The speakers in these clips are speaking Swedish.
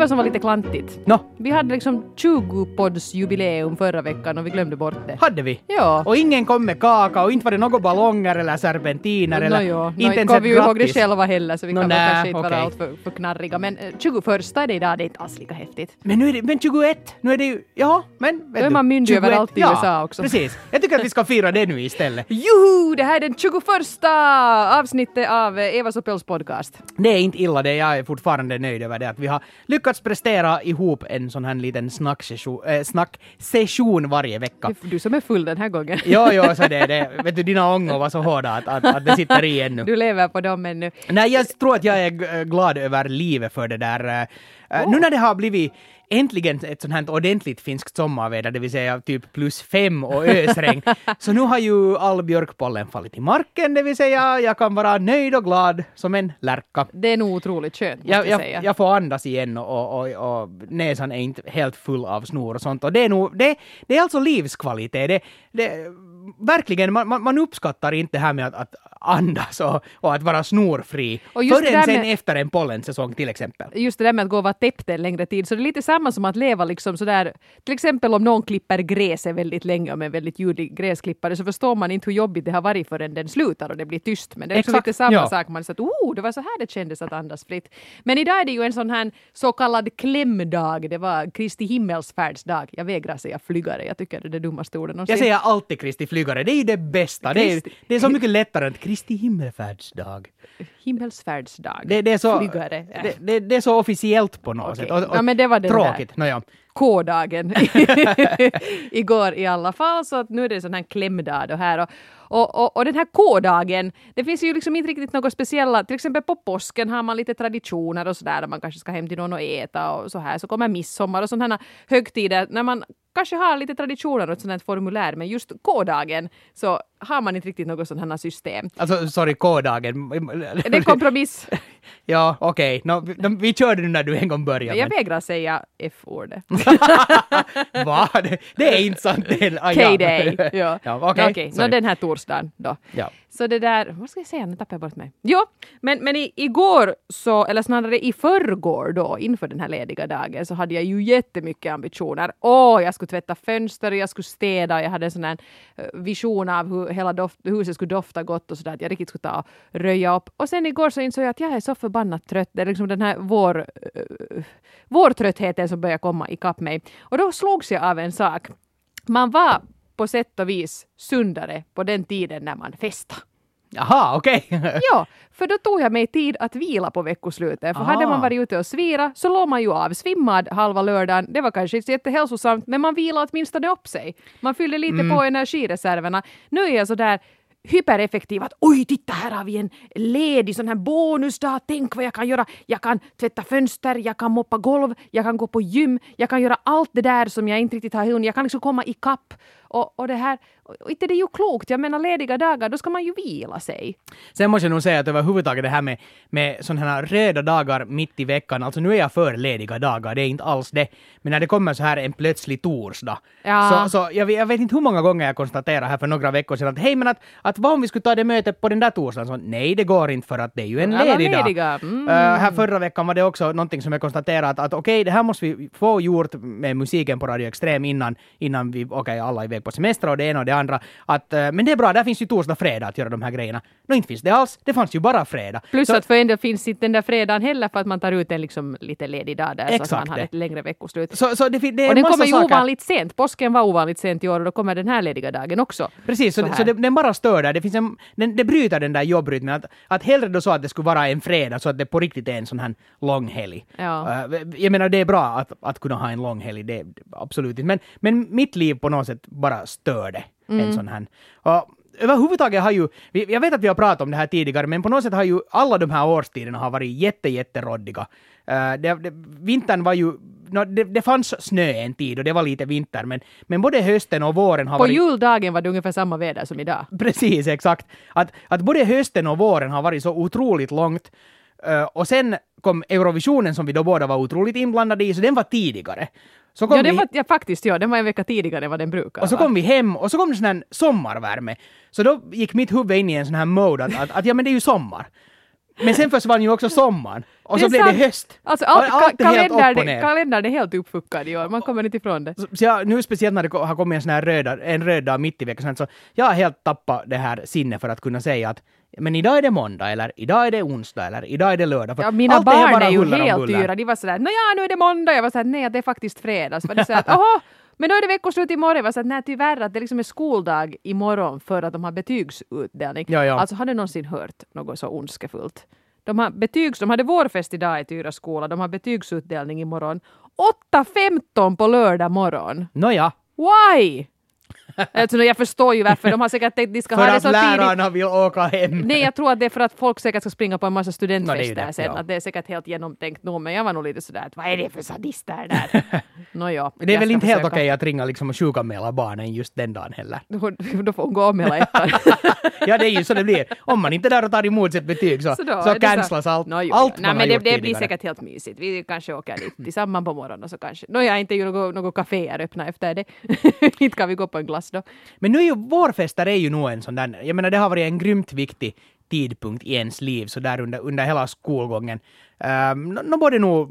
vad som var lite klantigt? Nå, Vi hade liksom 20-podds jubileum förra veckan och vi glömde bort det. hade vi? Ja. Och ingen kom med kaka och inte var det några ballonger eller serpentiner eller Nå, jo. inte Nå, ens kommer ett vi ju ihåg det själva heller så vi Nå, kan nä, kanske inte vara okej. allt för, för knarriga. Men eh, 21 är det idag, det är inte alls lika häftigt. Men nu är det, men 21, nu är det ju, ja, men Då är du, man myndig 21, överallt i ja, USA också. Precis. Jag tycker att vi ska fira det nu istället. Juhu! Det här är den 21 avsnittet av Evas och Pels podcast. Det är inte illa det, jag är fortfarande nöjd över det att vi har lyckats prestera ihop en sån här liten snacksession, äh, snacksession varje vecka. Du som är full den här gången. Jo, jo, så det, det, vet du, dina ångor var så hårda att, att, att det sitter i ännu. Du lever på dem ännu. Nej, jag tror att jag är glad över livet för det där. eh, eh, Nu när det har blivit äntligen ett sånt här ordentligt finskt sommarväder, det vill säga typ plus fem och ösregn, så nu har ju all björkpollen fallit i marken, det vill säga jag kan vara nöjd och glad som en lärka. Det är nog otroligt skönt jag, jag, säga. jag får andas igen och, och, och, och näsan är inte helt full av snor och sånt. Och det är nog, det, det är alltså livskvalitet. Det, det, verkligen, man, man, uppskattar inte det här med att, att andas och, och att vara snorfri. Och Förrän sen med- efter en pollensäsong till exempel. just det där med att gå och vara täppt en längre tid, så det är lite samma som att leva liksom sådär, till exempel om någon klipper gräset väldigt länge med en väldigt ljudlig gräsklippare så förstår man inte hur jobbigt det har varit förrän den slutar och det blir tyst. Men det är Exakt, lite samma ja. sak, man säger att oh, det var så här det kändes att andas fritt. Men idag är det ju en sån här så kallad klämdag, det var Kristi himmelsfärdsdag. Jag vägrar säga flygare, jag tycker det är det dummaste ordet någonsin. Jag säger alltid Kristi flygare, det är ju det bästa. Det är, det är så mycket lättare än Kristi himmelfärdsdag. Himmelsfärdsdag. Det, det, är så, Flygare. det, det, är så officiellt på något Okej. sätt. Och, och Ja, men det var tråkigt. Nåja. K-dagen igår i alla fall, så att nu är det sån här klämdag då här. Och, och, och, och den här K-dagen, det finns ju liksom inte riktigt något speciella, till exempel på påsken har man lite traditioner och sådär, där man kanske ska hem till någon och äta och så här, så kommer midsommar och sådana högtider när man kanske har lite traditioner och ett sånt här formulär, men just K-dagen så har man inte riktigt något sånt här system. Alltså, sorry, K-dagen. Det är kompromiss. Ja, okej. Vi, de- vi körde nu när du en gång började. Jag men- vägrar säga F-ordet. Va? Det, det är inte sant. K-day. Ja. ja sorry. den här torsdagen då. Ja. Så det där, vad ska jag säga, nu tappade jag bort mig. Jo, men, men i, igår så, eller snarare i förrgår då, inför den här lediga dagen, så hade jag ju jättemycket ambitioner. Åh, jag skulle tvätta fönster, jag skulle städa, jag hade en sån här eh, vision av hur hela doft, huset skulle dofta gott och sådär, att jag riktigt skulle ta och röja upp. Och sen igår så insåg jag att jag är så förbannat trött. Det är liksom den här vår, uh, vårtröttheten som börjar komma ikapp mig. Och då slogs jag av en sak. Man var på sätt och vis sundare på den tiden när man festade. Jaha, okej. Ja, för då tog jag mig tid att vila på veckoslutet. För hade Aha. man varit ute och svira så låg man ju av svimmad halva lördagen. Det var kanske inte jättehälsosamt, men man vilade åtminstone upp sig. Man fyllde lite på energireserverna. Nu är jag så där hypereffektiv att oj, titta här har vi en ledig sån här bonusdag. Tänk vad jag kan göra. Jag kan tvätta fönster, jag kan moppa golv, jag kan gå på gym, jag kan göra allt det där som jag inte riktigt har hunnit. Jag kan liksom komma ikapp. Och, och det här, och inte det är ju klokt. Jag menar lediga dagar, då ska man ju vila sig. Sen måste jag nog säga att överhuvudtaget det här med, med sådana här röda dagar mitt i veckan, alltså nu är jag för lediga dagar, det är inte alls det. Men när det kommer så här en plötslig torsdag, Ja. så, så jag, vet- jag vet inte hur många gånger jag konstaterade här för några veckor sedan att hej men att, att vad om vi skulle ta det mötet på den där torsdagen? Så, nej, det går inte för att det är ju en ledig dag. lediga, mm. Eh, här förra veckan var det också någonting som jag konstaterade att, att okej, det här måste vi få gjort med musiken på Radio Extrem innan, innan vi, okej, alla är iväg på semester och det ena och det andra. Att, eh, men det är bra, där finns ju torsdag, fredag att göra de här grejerna. Nå, inte finns det alls. Det fanns ju bara fredag. Plus Så- att för en del finns inte den där fredagen heller för att man tar ut en liksom lite ledig dag där så att man har ett längre veckoslut. Så, så det, det och en den kommer ju saker. ovanligt sent. Påsken var ovanligt sent i år och då kommer den här lediga dagen också. Precis, så, så så det, den bara stör där. Det, finns en, den, det bryter den där jobbrytmen. Att, att hellre då så att det skulle vara en fredag så att det på riktigt är en sån här lång helg. Ja. Eh, jag menar, det är bra att, att kunna ha en lång helg, det, absolut inte. Men, men mitt liv på något sätt bara stör det. Mm. En sån här. Och, överhuvudtaget har ju, jag vet att vi har pratat om det här tidigare, men på något sätt har ju alla de här årstiderna har varit jätte, jätteroddiga. Uh, det, det, vintern var ju, nå, det, det fanns snö en tid och det var lite vinter, men, men både hösten och våren har På varit... juldagen var det ungefär samma väder som idag. Precis, exakt. Att, att både hösten och våren har varit så otroligt långt. Och sen kom Eurovisionen som vi då båda var otroligt inblandade i, så den var tidigare. Så kom Ja, vi, var, ja, faktiskt, ja, den var en vecka tidigare än vad den brukar och så vara. kom vi hem och så kom det sån här sommarvärme. Så då gick mitt huvud in i en sån här mode att, att, att ja men det är ju sommar. Men sen försvann ju också sommaren. Och så är blev det sant. höst. Alltså allt, allt är och kalendern, ner. kalendern är helt uppfuckad i år, man kommer inte ifrån det. Så, så jag, nu speciellt när det har kommit en sån här röd, en röd dag mitt i veckan, så jag har helt tappat det här sinnet för att kunna säga att men idag är det måndag, eller idag är det onsdag, eller idag är det lördag. För Ja, mina allt barn bara är ju helt yra. De var sådär, nåja nu är det måndag. Jag var såhär, nej det är faktiskt fredag. Så var det såhär, jaha, men då är det veckoslut imorgon. Jag var såhär, nej tyvärr att det liksom är skoldag imorgon för att de har betygsutdelning. Ja, ja. Alltså har du någonsin hört något så ondskefullt? De, har betygs, de hade vårfest idag i Tyra skola, de har betygsutdelning imorgon. 8.15 på lördag morgon. Nåja, Why? Alltså, jag förstår ju varför. De har säkert tänkt att de ska för ha det att så tidigt. lärarna vill åka hem. Nej, jag tror att det är för att folk säkert ska springa på en massa studentfester det är ju det, sen. ja. Att det är säkert helt genomtänkt nog, men jag var nog lite sådär att vad är det för sadister där? Nåja. Det är väl inte helt försöka. okej att ringa liksom och sjukanmäla barnen just den dagen heller. Då, då får hon gå om hela ettan. Ja, det är ju så det blir. Om man inte är där och tar emot sitt betyg så, så, då är det cancelas allt, Nå, jo, allt man Nej, har men det, gjort det blir säkert helt mysigt. Vi kanske åker dit tillsammans på morgonen och så kanske. Nåja, inte är ju något, något kaféer öppna efter det. inte kan vi gå på en glass då. Men nu är ju vårfester är ju nog en sån där, jag menar det har varit en grymt viktig tidpunkt i ens liv så där under, under hela skolgången. Ehm, um, no, både nog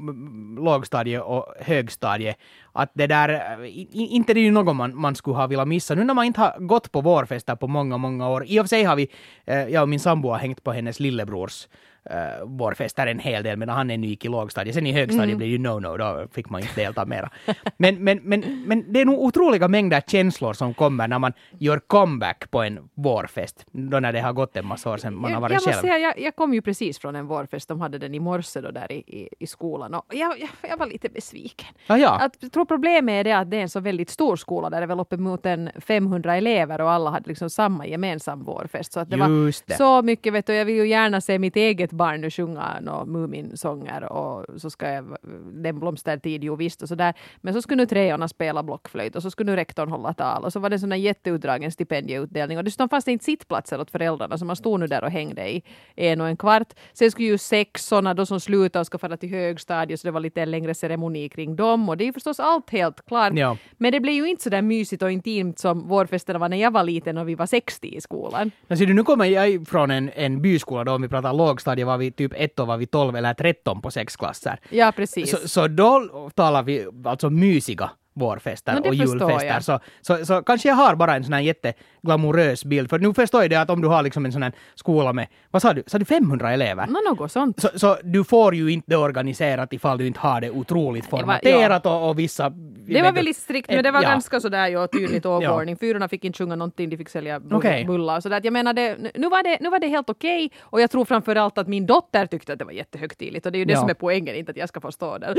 lågstadie och högstadie. Att det där, i- inte det är ju något man, man skulle ha velat missa. Nu när man inte har gått på vårfester på många, många år. I och för sig har vi, uh, jag och min sambo har hängt på hennes lillebrors uh, vårfester en hel del medan han ännu gick i lågstadiet. Sen i högstadiet blev det ju no-no, då fick man inte delta mera. Men, men, men, men det är nog otroliga mängder känslor som kommer när man gör comeback på en vårfest. Då när det har gått en massa år sedan man har jag, varit jag måste själv. säga, jag, jag kom ju precis från en vårfest, de hade den i morse då där i, i, i skolan och jag, jag, jag var lite besviken. Ja, ja. Att, jag tror problemet är det att det är en så väldigt stor skola där det är väl uppemot en 500 elever och alla hade liksom samma gemensam vårfest. Så att det Just det. var så mycket, vet du, jag vill ju gärna se mitt eget barn nu sjunga Muminsånger och så ska jag, den blomstertid, jo visst och sådär. Men så skulle nu treorna spela blockflöjt och så skulle nu rektorn hålla tal och så var det en sån här jätteutdragen stipendieutdelning och dessutom fanns det inte sittplatser åt föräldrarna så man stod nu där och hängde i en och en kvart. Sen skulle ju sexorna då som slutade och ska fara till högstadiet så det var lite längre ceremoni kring dem och det är ju förstås allt helt klart. Ja. Men det blev ju inte så där mysigt och intimt som vårfesterna var när jag var liten och vi var 60 i skolan. Men ser du, nu kommer jag från en, en byskola då, om vi pratar lågstadie, var vi typ ett år var vi 12 eller 13 på sex klasser. Ja, precis. Så, så då talar vi alltså mysiga vårfester No, och julfester. Så, så, så kanske jag har bara en sån här jätteglamorös bild. För nu förstår jag det att om du har liksom en sån här skola med, vad sa du, sa du 500 elever? Nå, något sånt. Så, så du får ju inte det organiserat ifall du inte har det otroligt Det var- formaterat och, och vissa... Det var väldigt strikt, men det var Ja. ganska sådär ju tydligt tågordning. Fyrorna fick inte sjunga någonting, de fick sälja bullar och sådär. Jag menar, det, nu, var det, nu var det helt okej och jag tror framför allt att min dotter tyckte att det var jättehögtidligt och det är ju det Ja. som är poängen, inte att jag ska få stå där.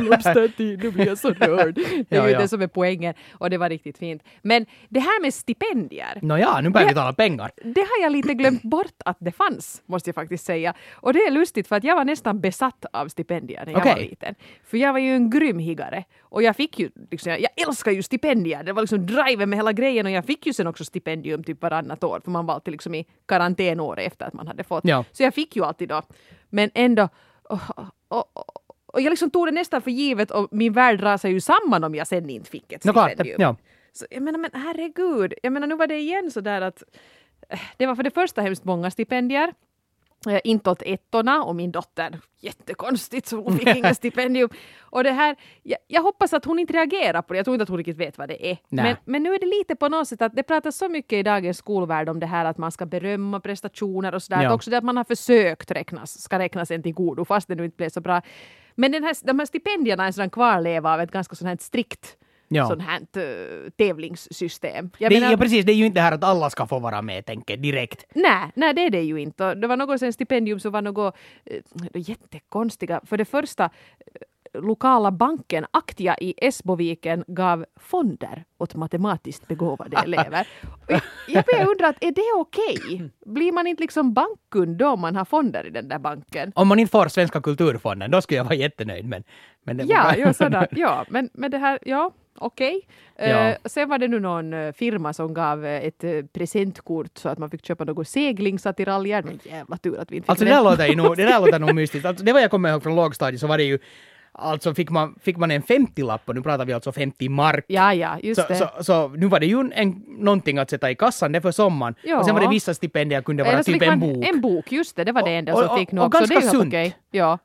Blomstertid, nu blir jag så rörd. Det är Ja, ju ja. det som är poängen och det var riktigt fint. Men det här med stipendier, Nåja, nu börjar vi tala pengar. det har jag lite glömt bort att det fanns, måste jag faktiskt säga. Och det är lustigt för att jag var nästan besatt av stipendier när jag Okej. var liten. För jag var ju en grym higgare. Och jag fick ju, liksom, jag älskar ju stipendier. Det var liksom driven med hela grejen och jag fick ju sen också stipendium typ varannat år för man var alltid liksom i karantänår efter att man hade fått. Ja. Så jag fick ju alltid då. Men ändå, och, och, och, och jag liksom tog det nästan för givet och min värld rasade ju samman om jag sen inte fick ett Nå, klart, ja. Så jag menar, men herregud. Jag menar, nu var det igen så där att eh, det var för det första hemskt många stipendier. Eh, inte åt ettorna och min dotter, jättekonstigt, så hon fick inga stipendium. Och det här, jag, jag hoppas att hon inte reagerar på det, jag tror inte att hon riktigt vet vad det är. Men, men nu är det lite på något sätt att det pratas så mycket i dagens skolvärld om det här att man ska berömma prestationer och sådär. Ja. Att också det att man har försökt räknas, ska räknas en till godo fast det nu inte blev så bra. Men den här, de här stipendierna är en sådan kvarleva av ett ganska sånt här strikt Ja. sånt här uh, tävlingssystem. Jag Det, menar- ja, precis, det är ju inte det här att alla ska få vara med, tänker direkt. Nej, nej, det är det ju inte. Och Det var något sen stipendium som var något eh, jättekonstiga. För det första, lokala banken Aktia i Esboviken gav fonder åt matematiskt begåvade elever. Jag, börjar undra, att, är det okej? Blir man inte liksom bankkund då om man har fonder i den där banken? Om man inte får Svenska kulturfonden, då skulle jag vara jättenöjd. Men, men det Ja, ja, sådär, ja. Men, men det här, ja, okej. Ja. Eh, sen var det nu någon eh, firma som gav eh, ett eh, presentkort så att man fick köpa något seglingsattiraljer. Men jävla tur att vi inte fick Alltså det det. där låter ju nog, det där låter nog mystiskt. Alltså, det var jag kommer ihåg från lågstadiet så var det ju alltså fick man, fick man en 50-lapp och nu pratar vi alltså 50 mark. Ja, ja, just Så, det. så, så nu var det ju en, någonting att sätta i kassan det för sommaren. Ja. Och sen var det vissa stipendier kunde vara Eller typ en bok. En bok, just det. Det var det enda Och- som och- fick nu och också. ganska det är sunt. okej. Ja.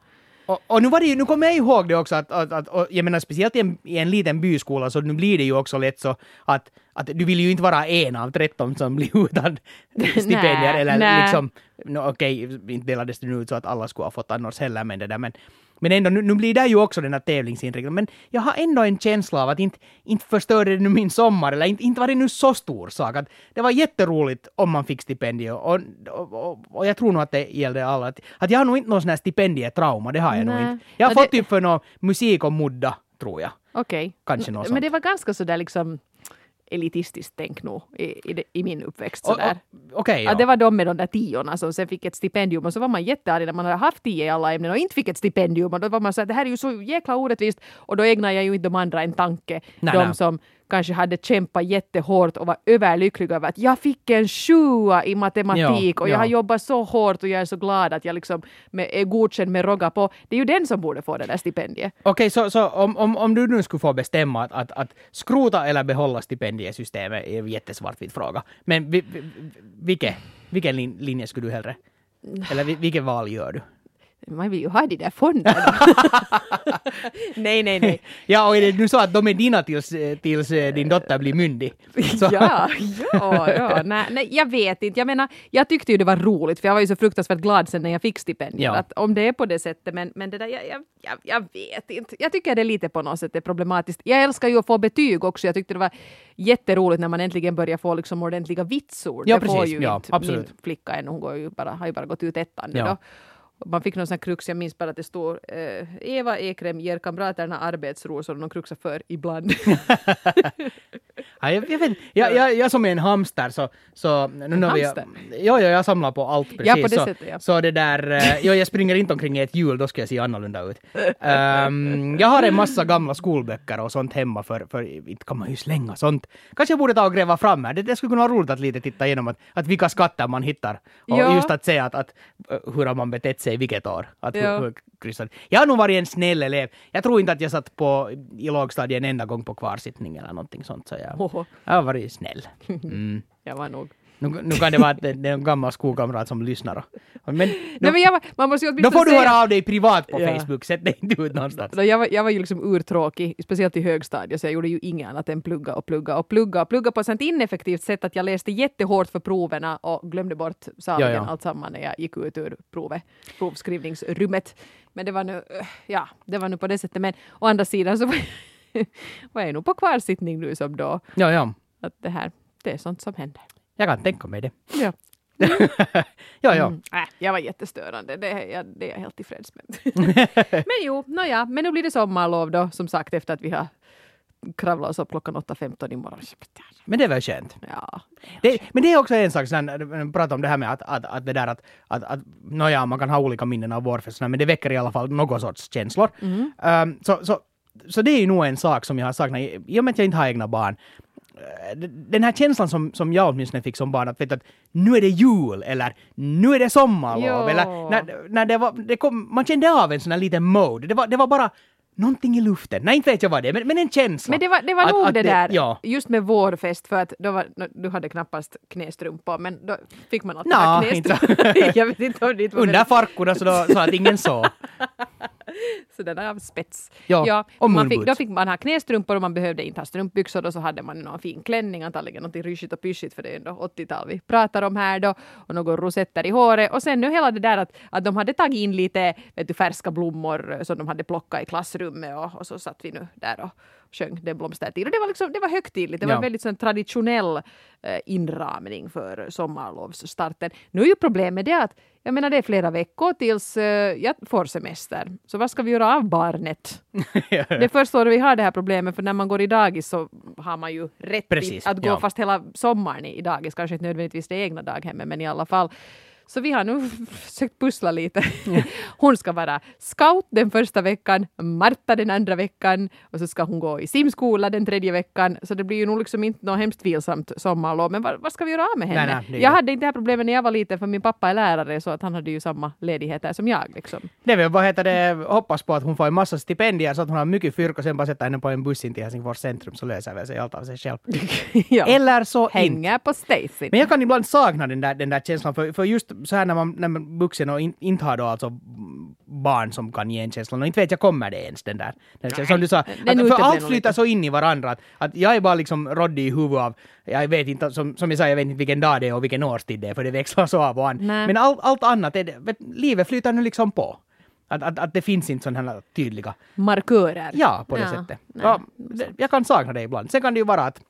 Och, och nu var det ju, nu kommer jag ihåg det också att, att, att och jag menar speciellt i en, i en liten byskola så nu blir det ju också lätt så att, att du vill ju inte vara en av 13 som blir utan stipendier eller nej. liksom, no, okej, inte delades det nu ut så att alla skulle ha fått annars heller men det där men men ändå, nu, nu blir det ju också den här tävlingsinriktningen. Men jag har ändå en känsla av att inte, inte förstörde det nu min sommar, eller inte, inte var det nu så stor sak. Att det var jätteroligt om man fick stipendium. Och, och, och, och jag tror nog att det gällde alla. Att, att jag har nog inte någon sån här stipendietrauma, det har jag nog Nej. inte. Jag har fått det- typ för någon musik och mudda, tror jag. Okej. Kanske något Men sånt. det var ganska sådär liksom elitistiskt tänk nog i, i, i min uppväxt. Sådär. Okej, ja. Att det var de med de där tiorna som sen fick ett stipendium och så var man jättearg när man hade haft tio i alla ämnen och inte fick ett stipendium och då var man så att det här är ju så jäkla orättvist och då ägnar jag ju inte de andra en tanke. Nej, de nej. som kanske hade kämpat jättehårt och var överlyckliga över att jag fick en sjua i matematik Ja, och jag ja. har jobbat så hårt och jag är så glad att jag liksom med, är godkänd med rogga på. Det är ju den som borde få det där stipendiet. Okej, så, så om, om, om du nu skulle få bestämma att, att, att skrota eller behålla stipendiesystemet är en jättesvartvit fråga. Men vi, vi, vilken, vilken lin, linje skulle du hellre? Eller vi- vilket val gör du? Man vill ju ha de där fonderna. nej, nej, nej. Ja, och är det nu så att de är dina tills, tills eh, din dotter blir myndig? Ja, ja, ja. Nej, nej, jag vet inte. Jag menar, jag tyckte ju det var roligt för jag var ju så fruktansvärt glad sen när jag fick stipendiet. Ja. Att om det är på det sättet, men, men det där, jag, jag, jag, jag vet inte. Jag tycker det är lite på något sätt är problematiskt. Jag älskar ju att få betyg också. Jag tyckte det var jätteroligt när man äntligen börjar få liksom ordentliga vitsord. Ja, det får precis. ju Ja, inte absolut. min flicka ännu. Hon går ju bara, har ju bara gått ut ettan Ja. då. Man fick någon sån här krux, jag minns bara att det stod eh, Eva Ekrem ger kamraterna arbetsro, så de kruxar för ibland. ja, jag, jag, vet, jag, jag, jag som är en hamster så... så nu vi, hamster? ja, ja, jag samlar på allt precis. Ja, på det så, sättet, ja. så det där... eh, Ja, jag springer inte omkring i ett hjul, då ska jag se annorlunda ut. Ehm, jag har en massa gamla skolböcker och sånt hemma för, för inte kan man ju slänga sånt. Kanske jag borde ta och gräva fram här. Det, det skulle kunna vara roligt att lite titta igenom att, att vilka skatter man hittar. Och Ja. just att se att, att eh, hur har man betett sig vilket år. Att, Ja. hur, kryssat. Jag har nog varit en snäll elev. Jag tror inte att jag satt på, i lågstadiet en enda gång på kvarsittning eller någonting sånt. Så jag, Oho. jag har varit snäll. Mm. Jag var nog Nu, nu kan det vara att det, det är en gammal skolkamrat som lyssnar. Men, Nej, men jag man måste ju då får du säga- höra av dig privat på Ja. Facebook. Sätt dig inte ut någonstans. Då Jag var, jag var ju liksom urtråkig, speciellt i högstadiet, så jag gjorde ju inget annat än plugga och plugga och plugga och plugga på ett sånt ineffektivt sätt att jag läste jättehårt för proverna och glömde bort saligen Ja, ja. allt samman när jag gick ut ur provet, provskrivningsrummet. Men det var nu, eh, ja, det var nu på det sättet. Men å andra sidan så var jag, var jag nog på kvarsittning nu som då. Ja, ja. Att det här, det är sånt som händer. Jag kan tänka mig det. Ja. ja, ja. Mm. Äh, jag var jättestörande, det, jag- det är jag helt tillfreds med. men jo, nåja, men nu blir det sommarlov då, som sagt, efter att vi har kravlat oss upp klockan 8.15 imorgon. Men det är väl skönt. Ja. Det, men det är också en sak, du pratar om det här med att, att, att det där att, att, att nåja, man kan ha olika minnen av vårfesterna, men det väcker i alla fall någon sorts känslor. Um, så, så, så det är ju nog en sak som jag har saknat, i och med att jag inte har egna barn. Eh, Den här känslan som, som jag åtminstone fick som barn, att, vet, att nu är det jul, eller nu är det sommarlov, eller när, när det var, det kom, man kände av en sån här liten mode. Det var, det var bara någonting i luften. Nej, inte vet jag vad det är, men, men en känsla. Men det var, det var Att- nog att det där, Ja. just med vårfest, för att då var, du hade knappast knästrumpor, men då fick man alltid ha knästrumpor. jag vet inte om det var Under farkorna så, då, så att ingen såg. sådana av spets. Ja, och man fick, då fick man ha knästrumpor och man behövde inte ha strumpbyxor och så hade man någon fin klänning, antagligen något ryschigt och pyschigt för det är ändå 80-tal vi pratar om här då och några rosetter i håret och sen nu hela det där att, att de hade tagit in lite vet du, färska blommor som de hade plockat i klassrummet och, och så satt vi nu där och sjöng Den blomstertid och det var liksom, det var högtidligt, det var Ja. en väldigt sån traditionell eh, inramning för sommarlovsstarten. Nu är ju problemet det att jag menar det är flera veckor tills eh, jag får semester. Så vad ska vi göra av barnet? Det är först då vi har det här problemet, för när man går i dagis så har man ju rätt Precis, att gå ja. fast hela sommaren i i dagis, kanske inte nödvändigtvis det egna daghemmet, men i alla fall. Så vi har nu försökt pussla lite. Hon ska vara scout den första veckan, Marta den andra veckan och så ska hon gå i simskola den tredje veckan. Så det blir ju nog liksom inte något hemskt vilsamt sommarlov. Men vad, ska vi göra av med henne? Nej, nej, jag hade inte det här problemet när jag var liten för min pappa är lärare så att han hade ju samma ledigheter som jag. Liksom. Det väl, vad heter det, hoppas på att hon får en massa stipendier så att hon har mycket fyrk och sen bara sätta henne på en buss in till Helsingfors centrum så löser väl sig allt av sig själv. ja. Eller så inte. Hänger på Stacy. Men jag kan ibland sakna den där, den där känslan, för, för just så här när man, när man vuxen och in, inte har då alltså barn som kan ge en känslan, och inte vet jag kommer det ens den där. Den. Som du sa, att, för allt lite. så in i varandra att, att jag är bara liksom råddig i huvudet av, jag vet inte, som, som jag sa, jag vet inte vilken dag det är och vilken årstid det är, för det växlar så av och an. Nej. Men allt, allt annat, är vet, livet flyter nu liksom på. Att, att, att det finns inte sådana här tydliga Markörer. Ja, på det Ja, sättet. Ja, jag kan sakna det ibland. Sen kan det ju vara att,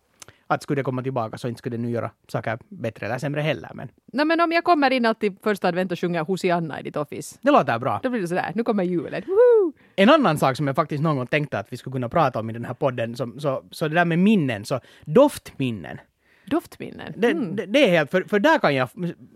att skulle det komma tillbaka så inte skulle det nu göra saker bättre eller sämre heller. Men Nej, men om jag kommer in alltid första advent och sjunger Hosianna i ditt office, det låter bra. då blir det sådär, nu kommer julen. Woohoo! En annan sak som jag faktiskt någon gång tänkte att vi skulle kunna prata om i den här podden, som, så, så det där med minnen, så doftminnen. Doftminnen. Mm. det, det är helt, för, för där kan jag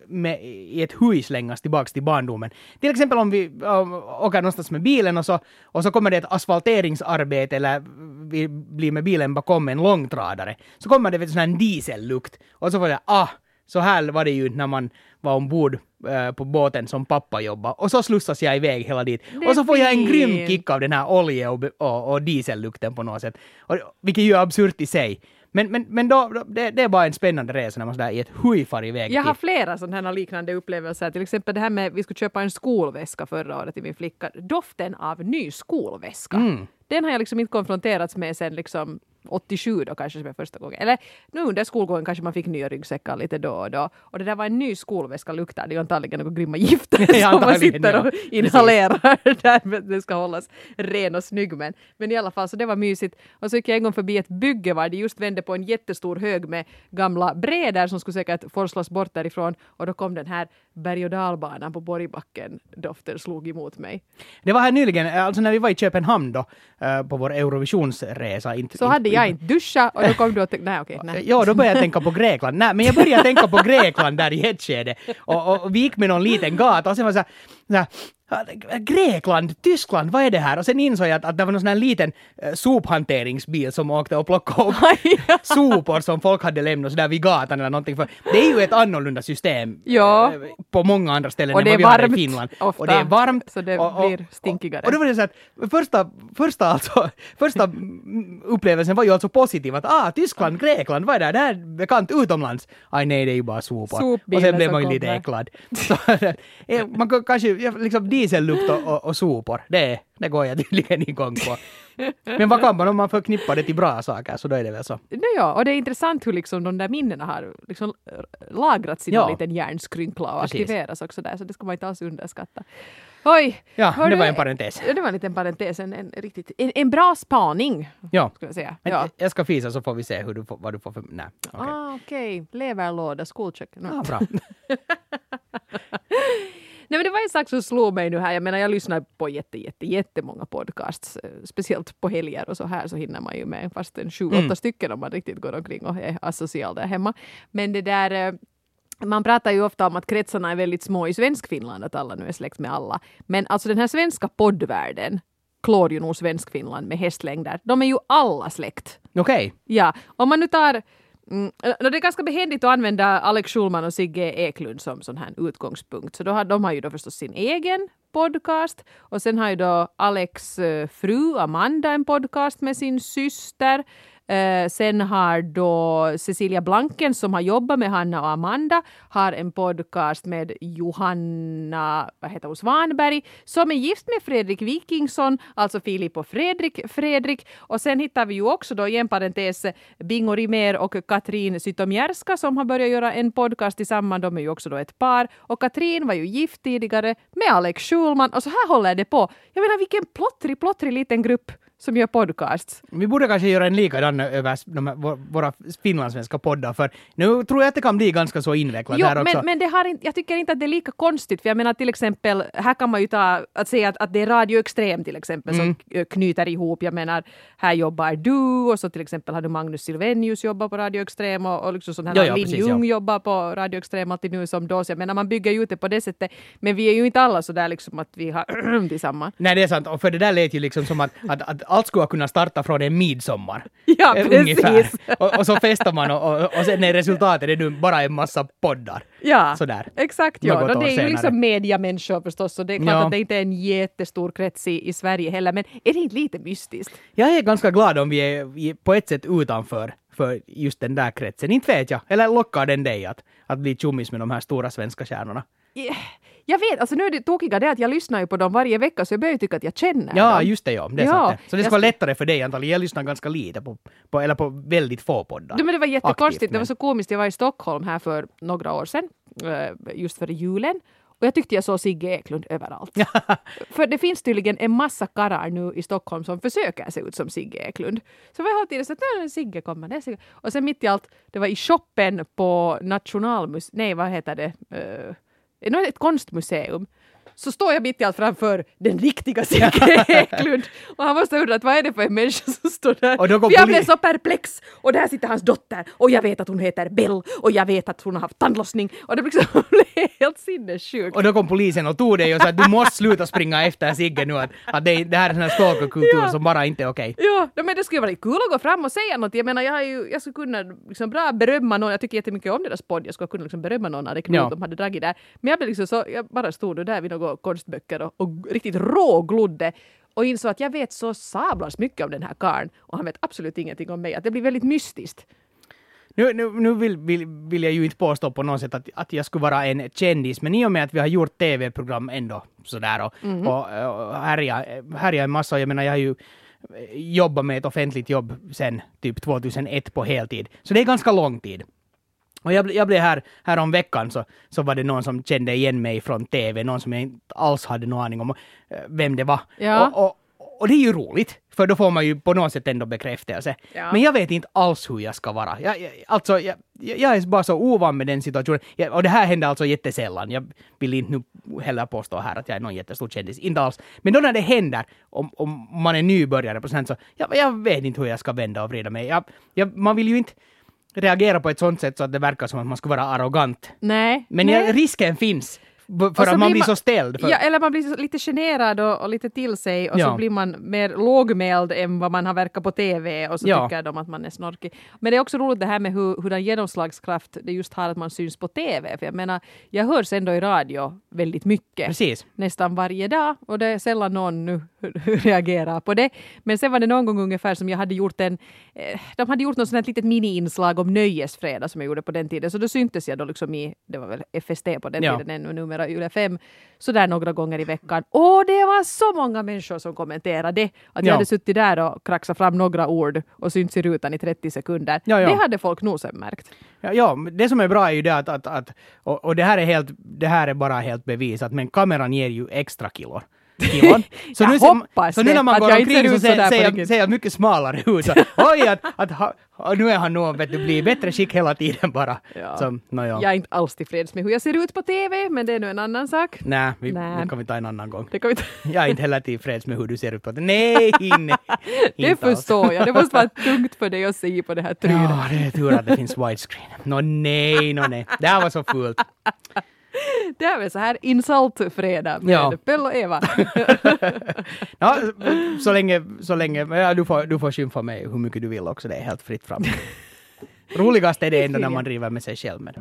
med, i ett huj slängas tillbaks till barndomen. Till exempel om vi um, åker någonstans med bilen och så, och så kommer det ett asfalteringsarbete eller vi blir med bilen bakom en långtradare. Så kommer det vet, sån här diesellukt och så får jag ah, så här var det ju när man var ombord eh, på båten som pappa jobbade. Och så slussas jag iväg hela dit. Och så får jag en grym kick av den här olje och, och, och diesellukten på något sätt. Och, vilket ju är absurt i sig. Men, men, men då, då, det, det är bara en spännande resa när man sådär i ett huj far iväg Jag har flera sådana här liknande upplevelser. Till exempel det här med vi skulle köpa en skolväska förra året till min flicka. Doften av ny skolväska. Mm. Den har jag liksom inte konfronterats med sen liksom 87 då kanske som är första gången. Eller nu under skolgången kanske man fick nya ryggsäckar lite då och då. Och det där var en ny skolväska luktar. Det är ju antagligen några grymma gifter som man sitter och ja. inhalerar där att den ska hållas ren och snygg. Men, men i alla fall så det var mysigt. Och så gick jag en gång förbi ett bygge var de just vände på en jättestor hög med gamla brädor som skulle säkert forslas bort därifrån. Och då kom den här berg och dalbanan på Borgbacken. Doften slog emot mig. Det var här nyligen, alltså när vi var i Köpenhamn då, eh, på vår Eurovisionsresa. Inte, Så hade jag inte duschat och då kom du tänkte, nej okej, nej. Ja, då började jag tänka på Grekland. Nej, men jag började tänka på Grekland där i ett skede. Och, och, och vi gick med någon liten gata och sen var det så här, så här "Ah, Grekland, Tyskland, vad är det här? Och sen insåg jag att, att det var någon sån här liten eh, sophanteringsbil som åkte och plockade upp sopor som folk hade lämnat sådär vid gatan eller någonting. För det är ju ett annorlunda system Ja. eh, på många andra ställen Och än vad vi har i Finland. ofta, och det är varmt. så det och, och, blir stinkigare. Och, då var det så att första, första, alltså, första upplevelsen var ju alltså positiv. Att ah, Tyskland, Grekland, vad är det här? Det här är bekant utomlands. Aj nej, det är ju bara sopor. Sopbilen och sen blev man ju lite äcklad. Så, eh, man kan kanske, liksom diesellukt och, och, och sopor, det, det går jag tydligen igång på. Men vad kan man om man förknippar det till bra saker så då är det väl så. No, ja, och det är intressant hur liksom de där minnena har liksom lagrats i Ja. en liten hjärnskrynkla och Precis. aktiveras också där, så det ska man inte alls underskatta. Oj! Ja, det du- var en parentes. Det var en liten parentes, en, en, riktigt, en, en bra spaning, Ja. skulle jag säga. Men ja. jag ska fisa så får vi se hur du vad du får för... Nej, okej. Ah, okej. Leverlåda, skolkök. No. Ah, bra. Nej, men det var en sak som slog mig nu här. Jag menar, jag lyssnar på jätte, jätte, jättemånga podcasts. eh, Speciellt på helger och så här så hinner man ju med fast en sju, Mm. åtta stycken om man riktigt går omkring och är asocial där hemma. Men det där eh, man pratar ju ofta om att kretsarna är väldigt små i Svenskfinland, att alla nu är släkt med alla. Men alltså den här svenska poddvärlden klår ju nog Svenskfinland med hästlängder. De är ju alla släkt. Okej. Ja, om man nu tar Mm, det är ganska behändigt att använda Alex Schulman och Sigge Eklund som sån här utgångspunkt. Så då har, de har ju då förstås sin egen podcast och sen har ju då Alex eh, fru Amanda en podcast med sin syster. Eh, sen har då Cecilia Blanken som har jobbat med Hanna och Amanda har en podcast med Johanna vad heter hon, Svanberg som är gift med Fredrik Wikingsson, alltså Filip och Fredrik Fredrik. Och sen hittar vi ju också då i en parentes Bingo Rimér och Katrin Zytomierska som har börjat göra en podcast tillsammans. De är ju också då ett par. Och Katrin var ju gift tidigare med Alex Schulman och så här håller det på. Jag menar vilken plottrig, plottrig liten grupp som gör podcasts. Vi borde kanske göra en likadan över s- de våra finlandssvenska poddar, för nu tror jag att det kan bli ganska så invecklat Jo, här också. men, men det har inte, jag tycker inte att det är lika konstigt, för jag menar till exempel, här kan man ju ta, att säga att, att det är Radio Extrem till exempel Mm. som k- knyter ihop, jag menar, här jobbar du och så till exempel har du Magnus Silvenius jobbar på Radio Extrem och, och liksom sånt här, Ja, ja, Linn Ljung ja. jobbar på Radio Extrem alltid nu som då, så jag menar man bygger ju ut det på det sättet, men vi är ju inte alla så där liksom att vi har tillsammans. Nej, det är sant. Och för det där lät ju liksom som att, att, att allt skulle kunna starta från en midsommar. Ja, Eh, precis. Och, och så festar man och, och, och sen är resultatet är nu bara en massa poddar. Ja, Sådär. exakt. Ja. Något det är ju senare. liksom mediamänniskor förstås, så det är klart Ja. att det inte är en jättestor krets i, i Sverige heller, men är det inte lite mystiskt? Jag är ganska glad om vi är vi är på ett sätt utanför för just den där kretsen. Inte vet jag. Eller lockar den dig att, att bli tjommis med de här stora svenska stjärnorna? Jag vet, alltså nu är det tokiga det att jag lyssnar ju på dem varje vecka så jag börjar ju tycka att jag känner Ja, dem. just det ja. Det är Ja, sant det. Så det ska vara lättare för dig antagligen. Jag lyssnar ganska lite på, på eller på väldigt få poddar. Du, men det var jättekonstigt, Aktivt, det var men- så komiskt. Jag var i Stockholm här för några år sedan, eh, just före julen. Och jag tyckte jag såg Sigge Eklund överallt. för det finns tydligen en massa karlar nu i Stockholm som försöker se ut som Sigge Eklund. Så var jag hela tiden så att "Nej, Sigge kommer, det är Sigge. Och sen mitt i allt, det var i shoppen på Nationalmuseet, nej vad heter det, uh, ett konstmuseum. Så står jag mitt i allt framför den riktiga Sigge Eklund. Och han måste ha undrat vad är det för en människa som står där. Och då kom För jag blev så perplex. Och där sitter hans dotter. Och jag vet att hon heter Bell. Och jag vet att hon har haft tandlossning. Och det liksom blev helt sinnessjukt. Och då kom polisen och tog dig och sa att du måste sluta springa efter Sigge nu. Att, att det, det här är här stalkerkultur Ja. som bara inte är okej. Ja, no, men det skulle vara kul att gå fram och säga något. Jag menar, jag, har ju, jag skulle kunna liksom bra berömma någon. Jag tycker jättemycket om deras podd. Jag skulle kunna liksom berömma någon av det knut Ja. de hade dragit där. Men jag blev liksom så, jag bara stod där vid några konstböcker och, och riktigt råglodde och insåg att jag vet så sablans mycket om den här karln och han vet absolut ingenting om mig. Att det blir väldigt mystiskt. Nu, nu, nu vill, vill, vill jag ju inte påstå på något sätt att, att jag skulle vara en kändis, men i och med att vi har gjort tv-program ändå sådär och, Mhm. och, och härja, härja en massa, jag menar jag har ju jobbat med ett offentligt jobb sen typ 2001 på heltid, så det är ganska lång tid. Och jag, jag blev här, här om veckan så, så var det någon som kände igen mig från TV, någon som jag inte alls hade någon aning om eh, vem det var. Ja. Och, och, och det är ju roligt, för då får man ju på något sätt ändå bekräftelse. Ja. Men jag vet inte alls hur jag ska vara. Jag, jag, alltså, jag, jag är bara så ovan med den situationen. Jag, och det här händer alltså jättesällan. Jag vill inte nu heller påstå här att jag är någon jättestor kändis. Inte alls. Men då när det händer, om, om man är nybörjare på sånt så jag, jag vet inte hur jag ska vända och vrida mig. Man vill ju inte reagera på ett sånt sätt så att det verkar som att man ska vara arrogant. Nej. Men nej. risken finns. För att man blir så ställd. För, Ja, eller man blir lite generad och, och lite till sig och Ja. så blir man mer lågmäld än vad man har verkat på TV och så Ja. tycker de att man är snorkig. Men det är också roligt det här med hur, hur den genomslagskraft det just har att man syns på TV. För jag menar, jag hörs ändå i radio väldigt mycket. Precis. Nästan varje dag och det är sällan någon nu reagerar på det. Men sen var det någon gång ungefär som jag hade gjort en, eh, de hade gjort något sånt här litet mini-inslag om nöjesfredag som jag gjorde på den tiden. Så då syntes jag då liksom i, det var väl FST på den Ja. tiden ännu, numera Yle 5, så där några gånger i veckan. Och det var så många människor som kommenterade att jag Ja. hade suttit där och kraxat fram några ord och synts i rutan i 30 sekunder. Ja, ja. Det hade folk nog sen märkt. Ja, ja, det som är bra är ju det att, att, att och, och det här är helt, det här är bara helt bevisat, men kameran ger ju extra kilor. Kilon. Så nu, hoppas så nu när man går omkring så ser, ser, ser jag mycket smalare ut. Så, oj, att, att, ha- nu är han nog vet du, blir bättre skick hela tiden bara. Ja. Så, no, ja. Jag är inte alls tillfreds med hur jag ser ut på TV, men det är nu en annan sak. Nej, vi, Nej. det kan vi ta en annan gång. Det kan vi ta. Jag är inte heller tillfreds med hur du ser ut på det. Nej, nej. Det förstår jag. Det måste vara tungt för dig att se på det här trynet. Ja, det är tur att det finns widescreen. Nå nej, nå nej. Det här var så fult. Det är väl så här insult-fredag med Ja. Pelle och Eva. Ja, så länge, så länge ja, du, får, du får skymfa mig hur mycket du vill också, det är helt fritt fram. Roligast är det ändå när man driver med sig själv med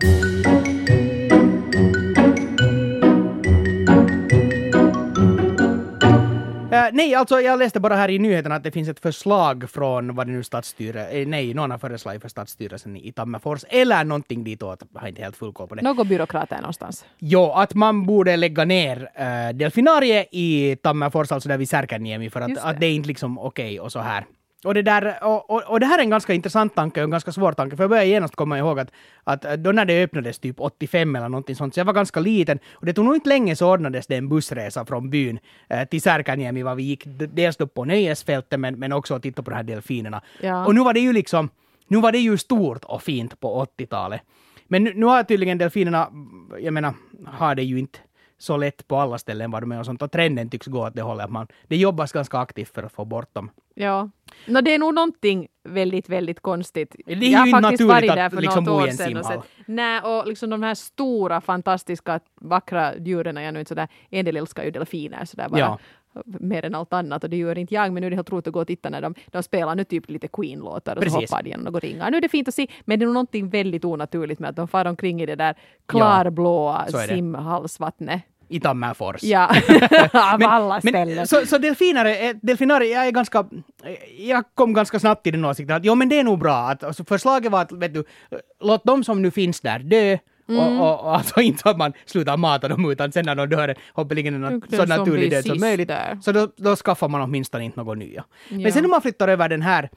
Eh, nej, alltså jag läste bara här i nyheterna att det finns ett förslag från vad det nu stadsstyre, eh, nej, någon har föreslagit för stadsstyrelsen i Tammerfors, eller någonting ditåt, jag har inte helt full koll på det. Någon byråkrat är någonstans. Jo, att man borde lägga ner äh, delfinariet i Tammerfors, alltså där vid Särkänniemi, för att, det. att det är inte liksom okej och så här. Och, det där, och, och, och det här är en ganska intressant tanke och en ganska svår tanke, för jag börjar genast komma ihåg att, att då när det öppnades typ 85 eller någonting sånt, så jag var ganska liten, och det tog nog inte länge så ordnades det en bussresa från byn eh, till Särkaniemi, var vi gick dels då på nöjesfältet, men, men också att titta på de här delfinerna. Ja. Och nu var det ju liksom, nu var det ju stort och fint på 80-talet. Men nu, nu har tydligen delfinerna, jag menar, har det ju inte så lätt på alla ställen vad de är och sånt. Och trenden tycks gå åt det hållet att man, det jobbas ganska aktivt för att få bort dem. Ja. No, det är nog någonting väldigt, väldigt konstigt. Det är ju jag har faktiskt varit där för liksom något år sedan och sett. Nej, och liksom de här stora, fantastiska, vackra djuren är jag nu inte sådär. En del älskar ju delfiner sådär bara. Ja. Mer än allt annat och det gör inte jag, men nu är det helt roligt att gå och titta när de, de spelar nu typ lite Queen-låtar och så Precis. hoppar de genom några ringar. Nu är det fint att se, men det är nog någonting väldigt onaturligt med att de far omkring i det där klarblåa så det. simhalsvattnet. I Tammerfors. Ja, av alla ställen. så, så delfiner, är, delfiner, jag är ganska, jag kom ganska snabbt till den åsikten att jo men det är nog bra att alltså, förslaget var att vet du, låt de som nu finns där dö Mm. Och, och, och alltså inte att man slutar mata dem utan sen när de dör hoppeligen en så naturlig död som möjligt. där. Så då, då skaffar man åtminstone inte något nya. Ja. Men sen när man flyttar över den här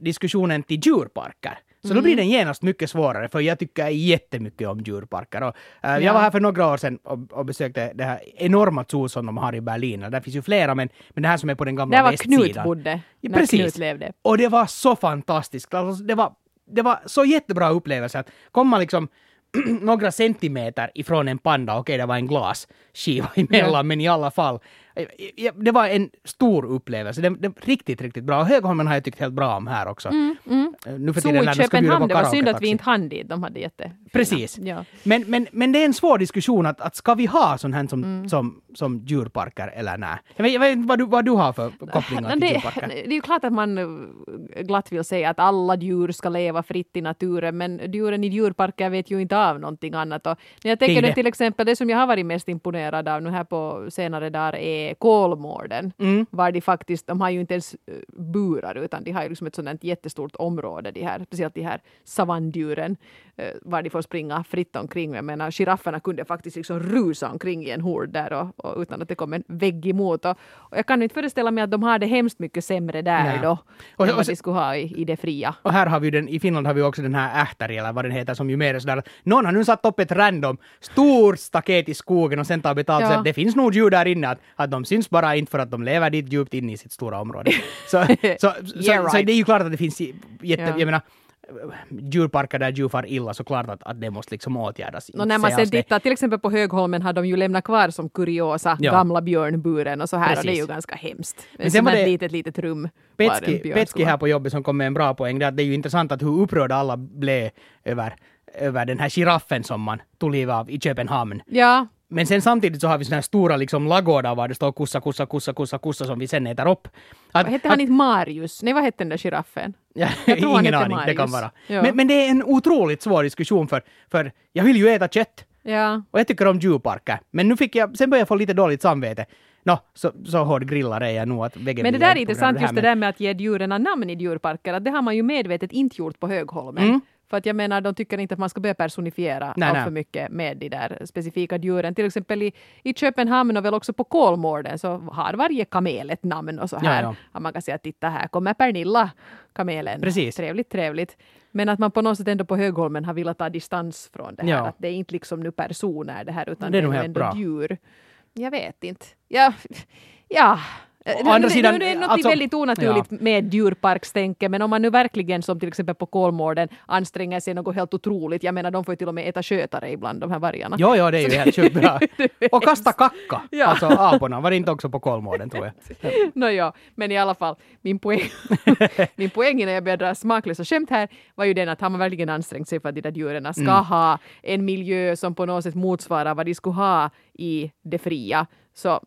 diskussionen till djurparker så Mm. då blir den genast mycket svårare, för jag tycker jättemycket om djurparker. Och, eh, Ja. Jag var här för några år sedan och, och besökte det här enorma zoo som de har i Berlin. Där finns ju flera, men, men det här som är på den gamla Där var västsidan. Knut bodde. Ja, när precis. Knut levde. Och det var så fantastiskt. Alltså, det, var, det var så jättebra upplevelse att komma liksom några centimeter ifrån en panda, okej det var en glasskiva emellan, Ja. men i alla fall. Eh, Det var en stor upplevelse. Det, det, riktigt, riktigt bra. Högholmen har jag tyckt helt bra om här också. Mm, mm. Eh, Nu för tiden när de ska bjuda på det var synd att vi inte hann dit. De hade jätte... Precis. Ja. Men, men, men det är en svår diskussion att, att ska vi ha sån här som, Mm. som, som djurparker eller nej? Jag vet, jag vet vad du, vad du har för kopplingar till det, djurparker. det är ju klart att man eh, glatt vill säga att alla djur ska leva fritt i naturen, men djuren i djurparker vet ju inte av någonting annat. Och när jag Det tänker det. nu till exempel, det som jag har varit mest imponerad av nu här på senare dagar är Kolmården, Mm. var de faktiskt, de har ju inte ens eh, burar, utan de har ju liksom ett sådant jättestort område, de här, speciellt de här savanndjuren, eh, var de får springa fritt omkring. Jag menar, girafferna kunde faktiskt liksom rusa omkring i en hord där och, och utan att det kom en vägg emot. Och, och jag kan inte föreställa mig att de har det hemskt mycket sämre där Nej. då, Och- än vad de skulle ha i, i det fria. Och här har vi den, i Finland har vi också den här ähtari, eller vad den heter, som ju mer är sådär någon har nu satt upp ett random stort staket i skogen och sen tar betalt. Ja. Så det finns nog djur där inne, att, att de syns bara inte för att de lever dit djupt inne i sitt stora område. Så, så, så, Yeah, så right. det är ju klart att det finns jätte, Ja. jag menar, djurparker där djur far illa, så klart att, att det måste liksom åtgärdas. Och när man sen tittar, till exempel på Högholmen har de ju lämnat kvar som kuriosa Ja. gamla björnburen och så här och det är ju ganska hemskt. Men Men sen var ett det- litet, litet rum. Petski, Petski här på jobbet som kom med en bra poäng, det är att det är ju intressant att hur upprörda alla blev över, över den här giraffen som man tog livet av i Köpenhamn. Ja, Men sen samtidigt så har vi såna här stora liksom ladugårdar var det står kussa, kussa, kussa, kussa, kussa som vi sen äter upp. Att, hette han inte Marius? Nej, vad hette den där giraffen? Ja, Jag tror han ingen hette aning, det Marius. kan vara. Ja. Men, men det är en otroligt svår diskussion för, för jag vill ju äta kött Ja, och jag tycker om djurparker. Men nu fick jag, sen började jag få lite dåligt samvete. Nå, så, så hård grillare är jag nog att men det där är intressant här, just det där med att ge djuren namn i djurparker, att det har man ju medvetet inte gjort på Högholmen. Mm. För att jag menar, de tycker inte att man ska börja personifiera Nej, allt nej. för mycket med de där specifika djuren. Till exempel i, i Köpenhamn och väl också på Kolmården så har varje kamel ett namn och så Ja, här. ja. Att man kan säga, titta här kommer Pernilla, kamelen. Precis. Trevligt, trevligt. Men att man på något sätt ändå på Högholmen har velat ta distans från det här. Ja. Att det är inte liksom nu personer det här, utan Det det är är, nog helt ändå bra. djur. Jag vet inte. Ja, ja. Å andra Det- sidan, det är något alltså- väldigt onaturligt med djurparkstänke, men om man nu verkligen som till exempel på Kolmården anstränger sig något helt otroligt, jag menar de får ju till och med äta skötare ibland, de här vargarna. Jo, jo, det är ju helt sjukt bra. Och kasta kacka, Ja. alltså aporna. Var det inte också på Kolmården tror jag? Nå ja, men i alla fall, min poäng, min poäng när jag började dra smaklösa skämt här var ju den att har man verkligen ansträngt sig för att de där djuren ska Mm. ha en miljö som på något sätt motsvarar vad de skulle ha i det fria, så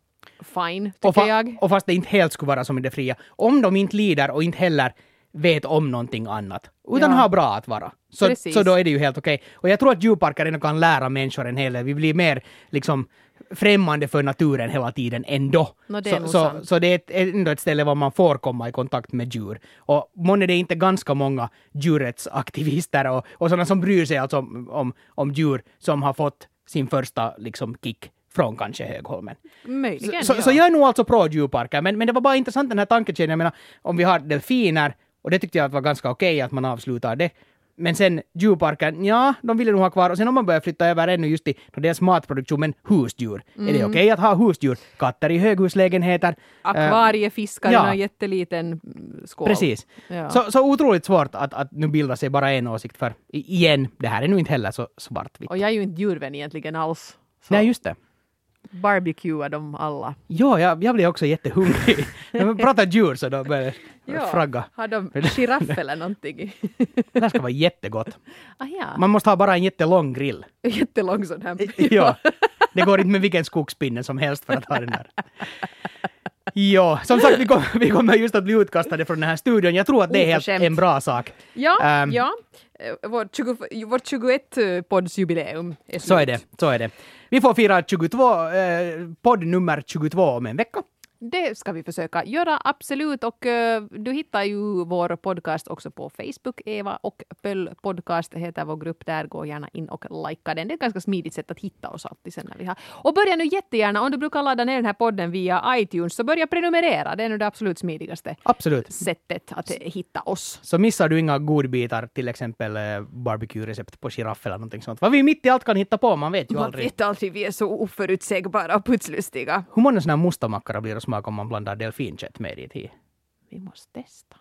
fine, tycker Och, fa- jag. och fast det inte helt skulle vara som i det fria. Om de inte lider och inte heller vet om någonting annat, utan Ja. har bra att vara. Så, Precis. så då är det ju helt okej. Och jag tror att djurparker kan lära människor en hel del. Vi blir mer liksom främmande för naturen hela tiden ändå. Nå, det så, så, så det är ett, ändå ett ställe var man får komma i kontakt med djur. Och månne det är inte ganska många djurrättsaktivister och, och sådana som bryr sig alltså om, om, om djur som har fått sin första liksom kick från kanske Högholmen. Möjligen, Så, ja. så jag är nog alltså pro djurparker, men, men det var bara intressant den här tankekedjan. Jag menar, om vi har delfiner, och det tyckte jag var ganska okej att man avslutar det. Men sen djurparken, ja, de ville nog ha kvar. Och sen om man börjar flytta över ännu just till deras matproduktion, men husdjur. Är Mm. det okej att ha husdjur? Katter i höghuslägenheter. eh, Akvariefiskar i ja. någon jätteliten mm, skål. Precis. Ja. Så, så otroligt svårt att, att nu bilda sig bara en åsikt för, igen, det här är nu inte heller så svartvitt. Och jag är ju inte djurvän egentligen alls. Så Nej, just det. Barbecuea dem alla. Ja, jag, jag blir också jättehungrig. När man pratar djur så då börjar jag fragga. Har de giraff eller någonting? Det här ska vara jättegott. ah, ja. Man måste ha bara en jättelång grill. Jättelång sån här. Ja. Det går inte med vilken skogspinne som helst för att ha den där. Ja, som sagt, vi, kom, vi kommer just att bli utkastade från den här studion. Jag tror att det är helt en bra sak. Ja, Ehm. ja. Eh, Vårt, 20, vårt 21 poddsjubileum är Så är slut. det, så är det. Vi får fira 22, eh, podd nummer 22 om en vecka. Det ska vi försöka göra, absolut. Och eh, du hittar ju vår podcast också på Facebook. Eva och Pöll podcast heter vår grupp där. Gå gärna in och likea den. Det är ett ganska smidigt sätt att hitta oss alltid sen när vi har. Och börja nu jättegärna, om du brukar ladda ner den här podden via iTunes, så börja prenumerera. Det är nog det absolut smidigaste Absolut. sättet att hitta oss. Så missar du inga godbitar, till exempel eh, barbecue-recept på giraff eller någonting sånt. Vad vi mitt i allt kan hitta på, man vet ju Man aldrig. vet aldrig, vi är så oförutsägbara och putslustiga. Hur många sådana här mustamackara blir det smak om man blandar delfinkött med det i? Vi måste testa.